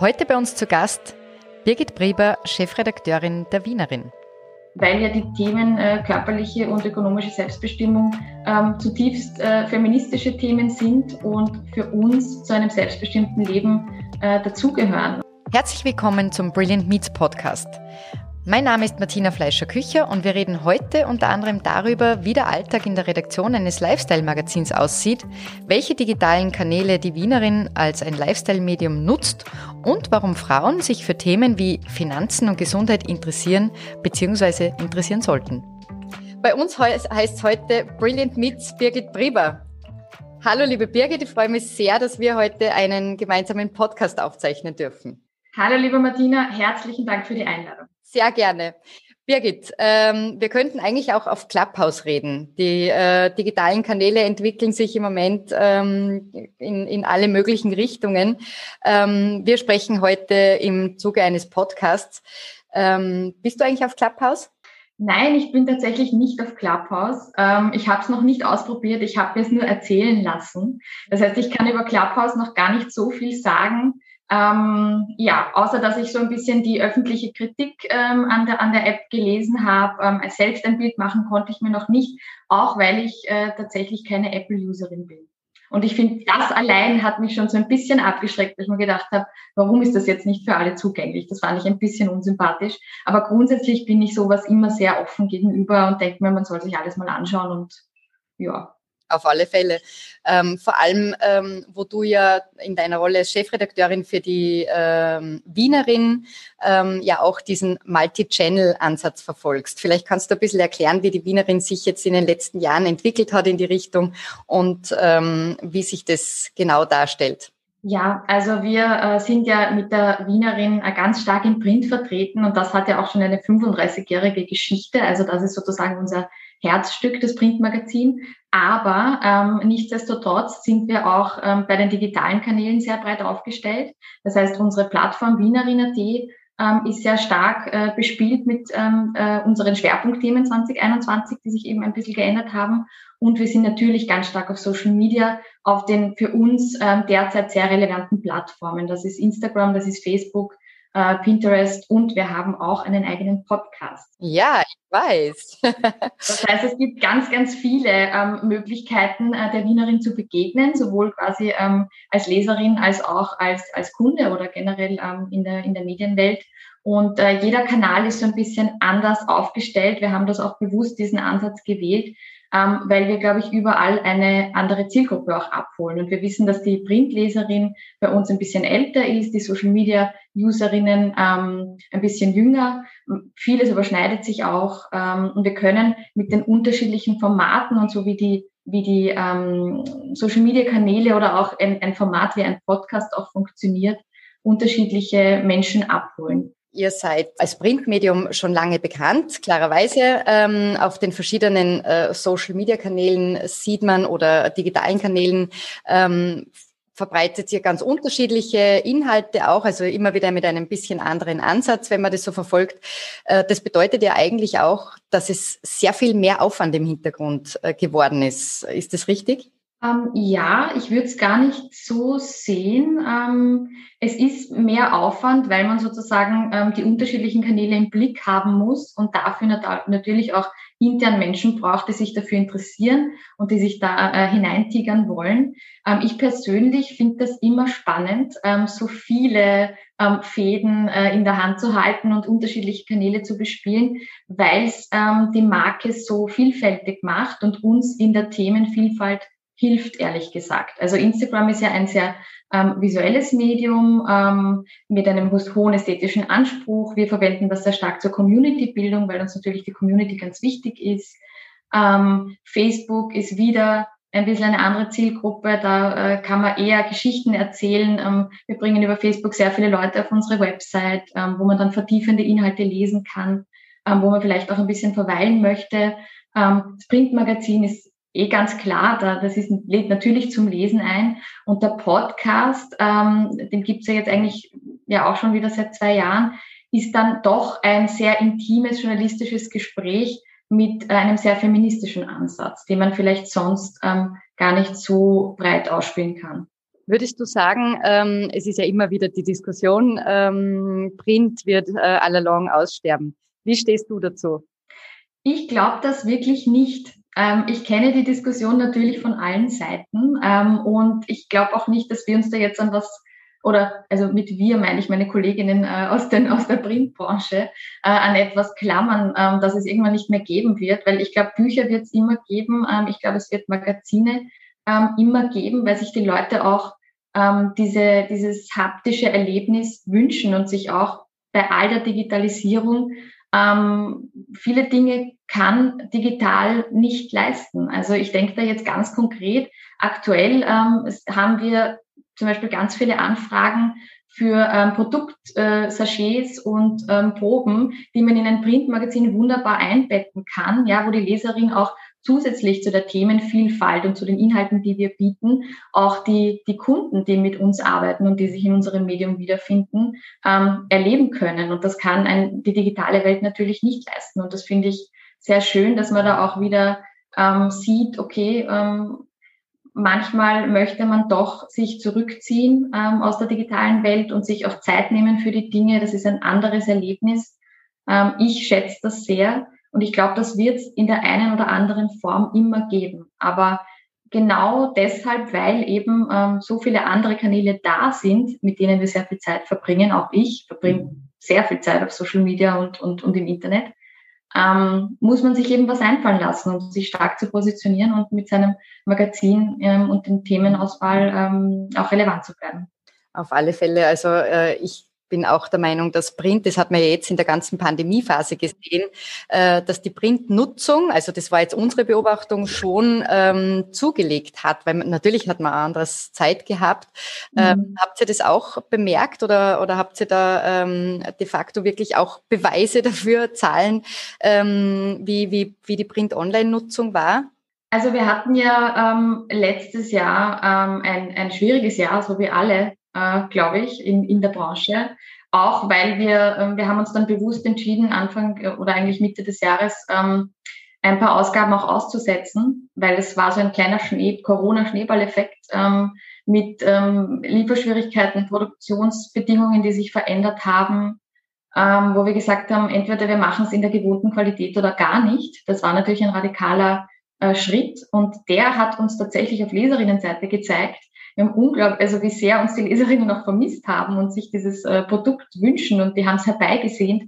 Heute bei uns zu Gast Birgit Breber, Chefredakteurin der Wienerin. Weil ja die Themen äh, körperliche und ökonomische Selbstbestimmung ähm, zutiefst äh, feministische Themen sind und für uns zu einem selbstbestimmten Leben äh, dazugehören. Herzlich willkommen zum Brilliant Meets Podcast. Mein Name ist Martina Fleischer-Kücher und wir reden heute unter anderem darüber, wie der Alltag in der Redaktion eines Lifestyle-Magazins aussieht, welche digitalen Kanäle die Wienerin als ein Lifestyle-Medium nutzt und warum Frauen sich für Themen wie Finanzen und Gesundheit interessieren bzw. interessieren sollten. Bei uns heißt es heute Brilliant Meets Birgit Brieber. Hallo liebe Birgit, ich freue mich sehr, dass wir heute einen gemeinsamen Podcast aufzeichnen dürfen. Hallo liebe Martina, herzlichen Dank für die Einladung. Sehr gerne. Birgit, ähm, wir könnten eigentlich auch auf Clubhouse reden. Die äh, digitalen Kanäle entwickeln sich im Moment ähm, in, in alle möglichen Richtungen. Ähm, wir sprechen heute im Zuge eines Podcasts. Ähm, bist du eigentlich auf Clubhouse? Nein, ich bin tatsächlich nicht auf Clubhouse. Ähm, ich habe es noch nicht ausprobiert. Ich habe es nur erzählen lassen. Das heißt, ich kann über Clubhouse noch gar nicht so viel sagen. Ähm, ja, außer dass ich so ein bisschen die öffentliche Kritik ähm, an, der, an der App gelesen habe. Ähm, selbst ein Bild machen konnte ich mir noch nicht, auch weil ich äh, tatsächlich keine Apple-Userin bin. Und ich finde, das allein hat mich schon so ein bisschen abgeschreckt, weil ich mir gedacht habe, warum ist das jetzt nicht für alle zugänglich? Das fand ich ein bisschen unsympathisch. Aber grundsätzlich bin ich sowas immer sehr offen gegenüber und denke mir, man soll sich alles mal anschauen und ja, auf alle Fälle. Ähm, vor allem, ähm, wo du ja in deiner Rolle als Chefredakteurin für die ähm, Wienerin ähm, ja auch diesen Multi-Channel-Ansatz verfolgst. Vielleicht kannst du ein bisschen erklären, wie die Wienerin sich jetzt in den letzten Jahren entwickelt hat in die Richtung und ähm, wie sich das genau darstellt. Ja, also wir äh, sind ja mit der Wienerin äh, ganz stark im Print vertreten und das hat ja auch schon eine 35-jährige Geschichte. Also das ist sozusagen unser Herzstück, das Printmagazin. Aber ähm, nichtsdestotrotz sind wir auch ähm, bei den digitalen Kanälen sehr breit aufgestellt. Das heißt, unsere Plattform Wienerin.at ähm, ist sehr stark äh, bespielt mit ähm, äh, unseren Schwerpunktthemen 2021, die sich eben ein bisschen geändert haben. Und wir sind natürlich ganz stark auf Social Media, auf den für uns ähm, derzeit sehr relevanten Plattformen. Das ist Instagram, das ist Facebook, äh, Pinterest und wir haben auch einen eigenen Podcast. Ja, ich weiß. das heißt, es gibt ganz, ganz viele ähm, Möglichkeiten, äh, der Wienerin zu begegnen, sowohl quasi ähm, als Leserin als auch als, als Kunde oder generell ähm, in, der, in der Medienwelt. Und äh, jeder Kanal ist so ein bisschen anders aufgestellt. Wir haben das auch bewusst diesen Ansatz gewählt, ähm, weil wir, glaube ich, überall eine andere Zielgruppe auch abholen. Und wir wissen, dass die Printleserin bei uns ein bisschen älter ist, die Social-Media-Userinnen ähm, ein bisschen jünger. Vieles überschneidet sich auch. Ähm, und wir können mit den unterschiedlichen Formaten und so wie die wie die ähm, Social-Media-Kanäle oder auch ein, ein Format wie ein Podcast auch funktioniert, unterschiedliche Menschen abholen. Ihr seid als Printmedium schon lange bekannt, klarerweise. Ähm, auf den verschiedenen äh, Social-Media-Kanälen sieht man oder digitalen Kanälen ähm, verbreitet ihr ganz unterschiedliche Inhalte auch, also immer wieder mit einem bisschen anderen Ansatz, wenn man das so verfolgt. Äh, das bedeutet ja eigentlich auch, dass es sehr viel mehr Aufwand im Hintergrund äh, geworden ist. Ist das richtig? Ähm, ja, ich würde es gar nicht so sehen. Ähm, es ist mehr Aufwand, weil man sozusagen ähm, die unterschiedlichen Kanäle im Blick haben muss und dafür nat natürlich auch intern Menschen braucht, die sich dafür interessieren und die sich da äh, hineintigern wollen. Ähm, ich persönlich finde das immer spannend, ähm, so viele ähm, Fäden äh, in der Hand zu halten und unterschiedliche Kanäle zu bespielen, weil es die Marke so vielfältig macht und uns in der Themenvielfalt hilft, ehrlich gesagt. Also Instagram ist ja ein sehr ähm, visuelles Medium ähm, mit einem hohen ästhetischen Anspruch. Wir verwenden das sehr stark zur Community-Bildung, weil uns natürlich die Community ganz wichtig ist. Ähm, Facebook ist wieder ein bisschen eine andere Zielgruppe. Da äh, kann man eher Geschichten erzählen. Ähm, wir bringen über Facebook sehr viele Leute auf unsere Website, ähm, wo man dann vertiefende Inhalte lesen kann, ähm, wo man vielleicht auch ein bisschen verweilen möchte. Ähm, das Printmagazin ist eh ganz klar, da, das ist, lädt natürlich zum Lesen ein. Und der Podcast, ähm, den gibt's ja jetzt eigentlich ja auch schon wieder seit zwei Jahren, ist dann doch ein sehr intimes journalistisches Gespräch mit äh, einem sehr feministischen Ansatz, den man vielleicht sonst ähm, gar nicht so breit ausspielen kann. Würdest du sagen, ähm, es ist ja immer wieder die Diskussion, ähm, Print wird äh, allalong aussterben. Wie stehst du dazu? Ich glaube das wirklich nicht. Ähm, ich kenne die Diskussion natürlich von allen Seiten ähm, und ich glaube auch nicht, dass wir uns da jetzt an was oder also mit wir meine ich meine Kolleginnen äh, aus, den, aus der Printbranche äh, an etwas klammern, ähm, dass es irgendwann nicht mehr geben wird, weil ich glaube, Bücher wird es immer geben. Ich glaube, es wird Magazine immer geben, weil sich die Leute auch diese, dieses haptische Erlebnis wünschen und sich auch bei all der Digitalisierung ähm, viele Dinge kann digital nicht leisten. Also ich denke da jetzt ganz konkret, aktuell ähm, haben wir zum Beispiel ganz viele Anfragen für ähm, Produktsachets äh, und ähm, Proben, die man in ein Printmagazin wunderbar einbetten kann, ja, wo die Leserin auch zusätzlich zu der Themenvielfalt und zu den Inhalten, die wir bieten, auch die, die Kunden, die mit uns arbeiten und die sich in unserem Medium wiederfinden, ähm, erleben können. Und das kann ein, die digitale Welt natürlich nicht leisten. Und das finde ich sehr schön, dass man da auch wieder ähm, sieht, okay, ähm, manchmal möchte man doch sich zurückziehen ähm, aus der digitalen Welt und sich auch Zeit nehmen für die Dinge. Das ist ein anderes Erlebnis. Ähm, ich schätze das sehr. Und ich glaube, das wird es in der einen oder anderen Form immer geben. Aber genau deshalb, weil eben ähm, so viele andere Kanäle da sind, mit denen wir sehr viel Zeit verbringen, auch ich verbringe sehr viel Zeit auf Social Media und, und, und im Internet, ähm, muss man sich eben was einfallen lassen, um sich stark zu positionieren und mit seinem Magazin ähm, und den Themenauswahl ähm, auch relevant zu bleiben. Auf alle Fälle. Also äh, ich bin auch der Meinung, dass Print, das hat man ja jetzt in der ganzen Pandemiephase gesehen, äh, dass die Printnutzung, also das war jetzt unsere Beobachtung, schon ähm, zugelegt hat, weil man, natürlich hat man anderes Zeit gehabt. Ähm, mhm. habt ihr das auch bemerkt oder, oder habt ihr da ähm, de facto wirklich auch Beweise dafür, Zahlen, ähm, wie, wie, wie die Print-Online-Nutzung war? Also wir hatten ja ähm, letztes Jahr ähm, ein, ein schwieriges Jahr, so wie alle äh, glaube ich, in, in der Branche. Auch weil wir, äh, wir haben uns dann bewusst entschieden, Anfang äh, oder eigentlich Mitte des Jahres, ähm, ein paar Ausgaben auch auszusetzen, weil es war so ein kleiner Schnee, Corona-Schneeballeffekt ähm, mit ähm, Lieferschwierigkeiten, Produktionsbedingungen, die sich verändert haben, ähm, wo wir gesagt haben, entweder wir machen es in der gewohnten Qualität oder gar nicht. Das war natürlich ein radikaler äh, Schritt und der hat uns tatsächlich auf Leserinnenseite gezeigt, wir haben unglaublich, also wie sehr uns die Leserinnen auch vermisst haben und sich dieses äh, Produkt wünschen und die haben es herbeigesehnt,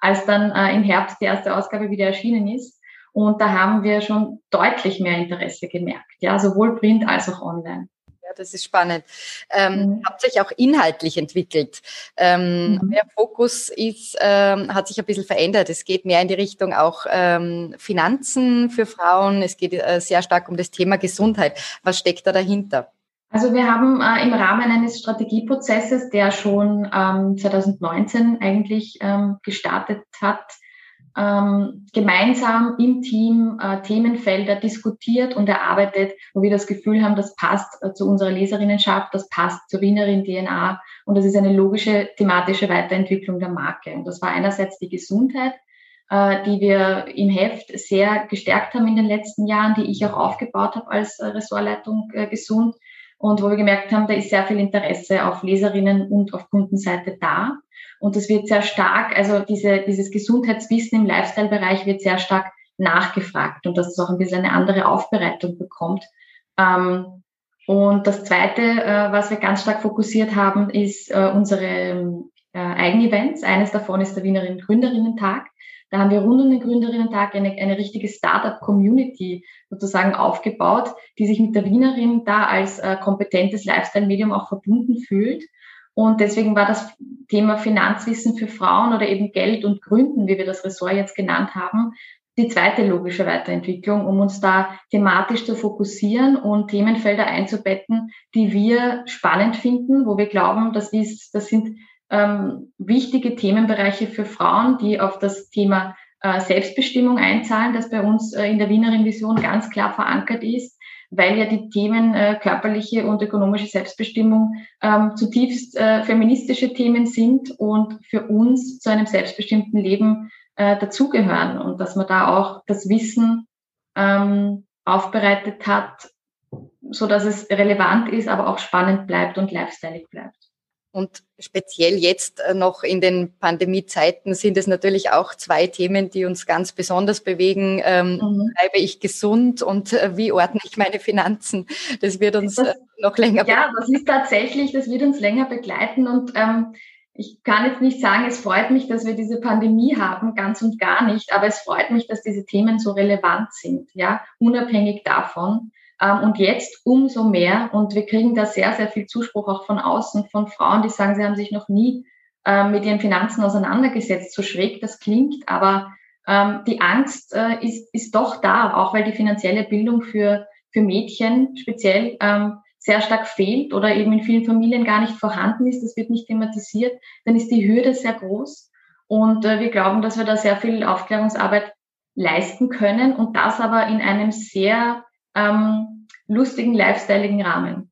als dann äh, im Herbst die erste Ausgabe wieder erschienen ist. Und da haben wir schon deutlich mehr Interesse gemerkt, ja, sowohl print als auch online. Ja, das ist spannend. Ähm, mhm. Habt sich auch inhaltlich entwickelt. Ähm, mhm. Der Fokus ist, ähm, hat sich ein bisschen verändert. Es geht mehr in die Richtung auch ähm, Finanzen für Frauen. Es geht äh, sehr stark um das Thema Gesundheit. Was steckt da dahinter? Also wir haben äh, im Rahmen eines Strategieprozesses, der schon ähm, 2019 eigentlich ähm, gestartet hat, ähm, gemeinsam im Team äh, Themenfelder diskutiert und erarbeitet, wo wir das Gefühl haben, das passt äh, zu unserer Leserinnenschaft, das passt zur Wienerin DNA und das ist eine logische thematische Weiterentwicklung der Marke. Und das war einerseits die Gesundheit, äh, die wir im Heft sehr gestärkt haben in den letzten Jahren, die ich auch aufgebaut habe als äh, Ressortleitung äh, gesund und wo wir gemerkt haben, da ist sehr viel Interesse auf Leserinnen und auf Kundenseite da. Und das wird sehr stark, also diese, dieses Gesundheitswissen im Lifestyle-Bereich wird sehr stark nachgefragt und dass es auch ein bisschen eine andere Aufbereitung bekommt. Ähm, und das Zweite, äh, was wir ganz stark fokussiert haben, ist äh, unsere äh, Eigenevents. Eines davon ist der Wienerinnen Gründerinnen-Tag. Da haben wir rund um den Gründerinnen-Tag eine, eine richtige Startup-Community sozusagen aufgebaut, die sich mit der Wienerin da als äh, kompetentes Lifestyle-Medium auch verbunden fühlt. Und deswegen war das Thema Finanzwissen für Frauen oder eben Geld und Gründen, wie wir das Ressort jetzt genannt haben, die zweite logische Weiterentwicklung, um uns da thematisch zu fokussieren und Themenfelder einzubetten, die wir spannend finden, wo wir glauben, das ist, das sind ähm, wichtige Themenbereiche für Frauen, die auf das Thema äh, Selbstbestimmung einzahlen, das bei uns äh, in der Wienerin Vision ganz klar verankert ist, weil ja die Themen äh, körperliche und ökonomische Selbstbestimmung ähm, zutiefst äh, feministische Themen sind und für uns zu einem selbstbestimmten Leben äh, dazugehören und dass man da auch das Wissen ähm, aufbereitet hat, so dass es relevant ist, aber auch spannend bleibt und lifestyleig bleibt. Und speziell jetzt äh, noch in den Pandemiezeiten sind es natürlich auch zwei Themen, die uns ganz besonders bewegen. Ähm, mhm. Bleibe ich gesund und äh, wie ordne ich meine Finanzen? Das wird uns das, äh, noch länger begleiten. Ja, das ist tatsächlich, das wird uns länger begleiten und ähm, ich kann jetzt nicht sagen, es freut mich, dass wir diese Pandemie haben, ganz und gar nicht, aber es freut mich, dass diese Themen so relevant sind, ja, unabhängig davon. Ähm, und jetzt umso mehr. Und wir kriegen da sehr, sehr viel Zuspruch auch von außen, von Frauen, die sagen, sie haben sich noch nie ähm, mit ihren Finanzen auseinandergesetzt. So schräg das klingt, aber ähm, die Angst äh, ist, ist doch da, auch weil die finanzielle Bildung für, für Mädchen speziell sehr stark fehlt oder eben in vielen Familien gar nicht vorhanden ist. Das wird nicht thematisiert. Dann ist die Hürde sehr groß. Und äh, wir glauben, dass wir da sehr viel Aufklärungsarbeit leisten können und das aber in einem sehr ähm, lustigen, lifestyleigen Rahmen.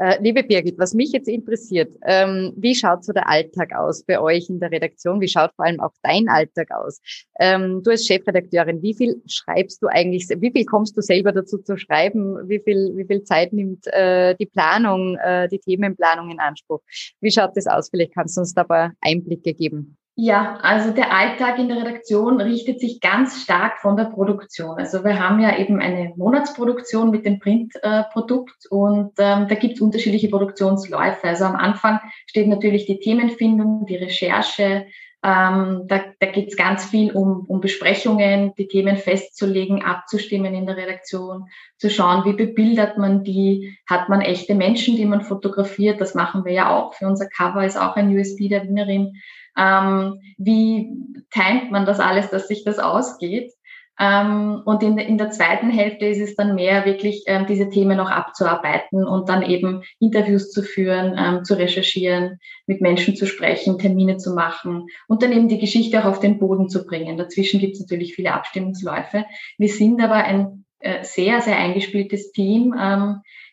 Äh, liebe Birgit, was mich jetzt interessiert, ähm, wie schaut so der Alltag aus bei euch in der Redaktion? Wie schaut vor allem auch dein Alltag aus? Ähm, du als Chefredakteurin, wie viel schreibst du eigentlich, wie viel kommst du selber dazu zu schreiben? Wie viel, wie viel Zeit nimmt äh, die Planung, äh, die Themenplanung in Anspruch? Wie schaut das aus? Vielleicht kannst du uns da ein paar Einblicke geben. Ja, also der Alltag in der Redaktion richtet sich ganz stark von der Produktion. Also wir haben ja eben eine Monatsproduktion mit dem Printprodukt äh, und ähm, da gibt es unterschiedliche Produktionsläufe. Also am Anfang steht natürlich die Themenfindung, die Recherche. Ähm, da da geht es ganz viel um, um Besprechungen, die Themen festzulegen, abzustimmen in der Redaktion, zu schauen, wie bebildert man die, hat man echte Menschen, die man fotografiert. Das machen wir ja auch. Für unser Cover ist auch ein USB der Wienerin ähm, wie timet man das alles, dass sich das ausgeht. Ähm, und in, in der zweiten Hälfte ist es dann mehr wirklich ähm, diese Themen noch abzuarbeiten und dann eben Interviews zu führen, ähm, zu recherchieren, mit Menschen zu sprechen, Termine zu machen und dann eben die Geschichte auch auf den Boden zu bringen. Dazwischen gibt es natürlich viele Abstimmungsläufe. Wir sind aber ein äh, sehr, sehr eingespieltes Team.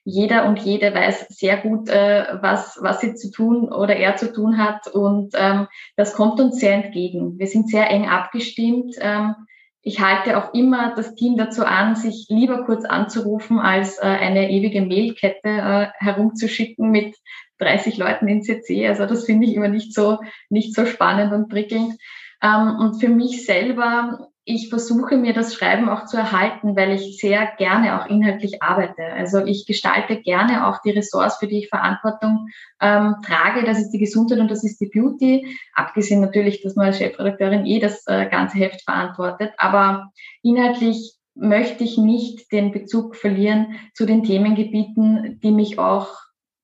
Jeder und jede weiß sehr gut, äh, was, was sie zu tun oder er zu tun hat. Und ähm, das kommt uns sehr entgegen. Wir sind sehr eng abgestimmt. Ähm, ich halte auch immer das Team dazu an, sich lieber kurz anzurufen, als äh, eine ewige Mailkette äh, herumzuschicken mit 30 Leuten in CC. Also das finde ich immer nicht so, nicht so spannend und prickelnd. Ähm, und für mich selber ich versuche mir das Schreiben auch zu erhalten, weil ich sehr gerne auch inhaltlich arbeite. Also ich gestalte gerne auch die Ressorts, für die ich Verantwortung ähm, trage. Das ist die Gesundheit und das ist die Beauty. Abgesehen natürlich, dass man als Chefredakteurin eh das äh, ganze Heft verantwortet. Aber inhaltlich möchte ich nicht den Bezug verlieren zu den Themengebieten, die mich auch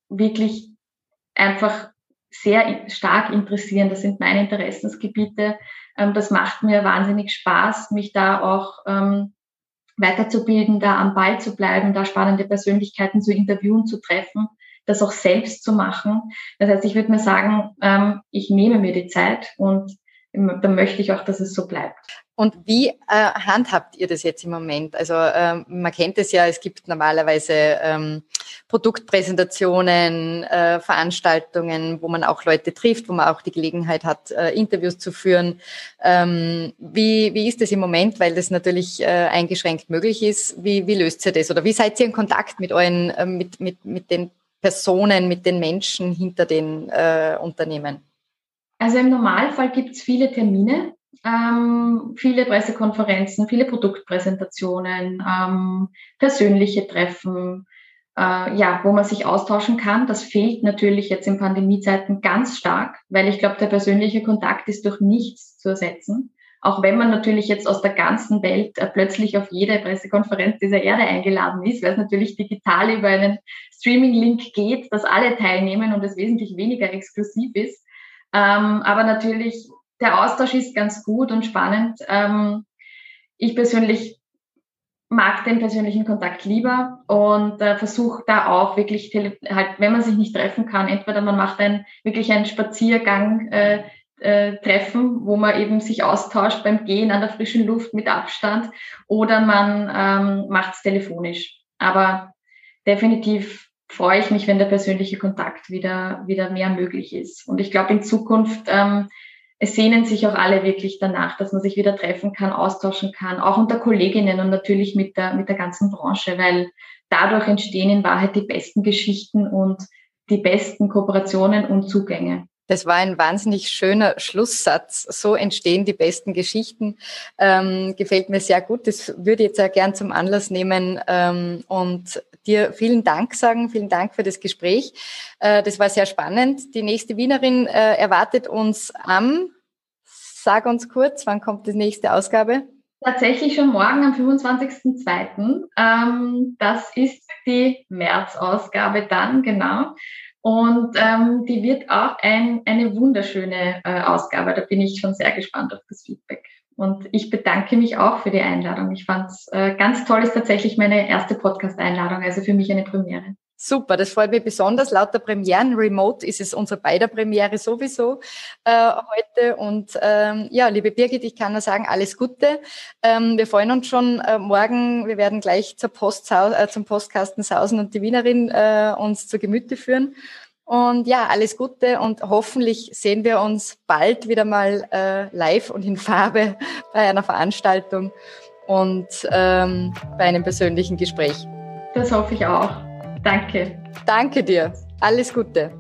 wirklich einfach sehr stark interessieren. Das sind meine Interessensgebiete. Ähm, das macht mir wahnsinnig Spaß, mich da auch ähm, weiterzubilden, da am Ball zu bleiben, da spannende Persönlichkeiten zu interviewen, zu treffen, das auch selbst zu machen. Das heißt, ich würde mir sagen, ähm, ich nehme mir die Zeit und dann möchte ich auch, dass es so bleibt. Und wie äh, handhabt ihr das jetzt im Moment? Also ähm, man kennt es ja, es gibt normalerweise ähm, Produktpräsentationen, äh, Veranstaltungen, wo man auch Leute trifft, wo man auch die Gelegenheit hat, äh, Interviews zu führen. Ähm, wie, wie ist das im Moment, weil das natürlich äh, eingeschränkt möglich ist? Wie, wie löst ihr das? Oder wie seid ihr in Kontakt mit euren, äh, mit, mit, mit den Personen, mit den Menschen hinter den äh, Unternehmen? Also im Normalfall gibt es viele Termine, ähm, viele Pressekonferenzen, viele Produktpräsentationen, ähm, persönliche Treffen, äh, ja, wo man sich austauschen kann. Das fehlt natürlich jetzt in Pandemiezeiten ganz stark, weil ich glaube, der persönliche Kontakt ist durch nichts zu ersetzen. Auch wenn man natürlich jetzt aus der ganzen Welt äh, plötzlich auf jede Pressekonferenz dieser Erde eingeladen ist, weil es natürlich digital über einen Streaming-Link geht, dass alle teilnehmen und es wesentlich weniger exklusiv ist. Ähm, aber natürlich, der Austausch ist ganz gut und spannend. Ähm, ich persönlich mag den persönlichen Kontakt lieber und äh, versuche da auch wirklich, halt, wenn man sich nicht treffen kann, entweder man macht ein, wirklich einen Spaziergang, äh, äh, Treffen, wo man eben sich austauscht beim Gehen an der frischen Luft mit Abstand oder man ähm, macht es telefonisch. Aber definitiv freue ich mich, wenn der persönliche Kontakt wieder, wieder mehr möglich ist. Und ich glaube, in Zukunft, ähm, es sehnen sich auch alle wirklich danach, dass man sich wieder treffen kann, austauschen kann, auch unter Kolleginnen und natürlich mit der, mit der ganzen Branche, weil dadurch entstehen in Wahrheit die besten Geschichten und die besten Kooperationen und Zugänge. Das war ein wahnsinnig schöner Schlusssatz. So entstehen die besten Geschichten. Ähm, gefällt mir sehr gut. Das würde ich jetzt auch gern zum Anlass nehmen ähm, und dir vielen Dank sagen. Vielen Dank für das Gespräch. Äh, das war sehr spannend. Die nächste Wienerin äh, erwartet uns am, sag uns kurz, wann kommt die nächste Ausgabe? Tatsächlich schon morgen am 25.02. Ähm, das ist die März-Ausgabe dann, genau. Und ähm, die wird auch ein, eine wunderschöne äh, Ausgabe. Da bin ich schon sehr gespannt auf das Feedback. Und ich bedanke mich auch für die Einladung. Ich fand es äh, ganz toll, ist tatsächlich meine erste Podcast-Einladung, also für mich eine Premiere. Super, das freut mich besonders. Laut der Premieren Remote ist es unsere beider Premiere sowieso äh, heute. Und ähm, ja, liebe Birgit, ich kann nur sagen, alles Gute. Ähm, wir freuen uns schon äh, morgen. Wir werden gleich zur Post, äh, zum Postkasten sausen und die Wienerin äh, uns zu Gemüte führen. Und ja, alles Gute und hoffentlich sehen wir uns bald wieder mal äh, live und in Farbe bei einer Veranstaltung und ähm, bei einem persönlichen Gespräch. Das hoffe ich auch. Danke. Danke dir. Alles Gute.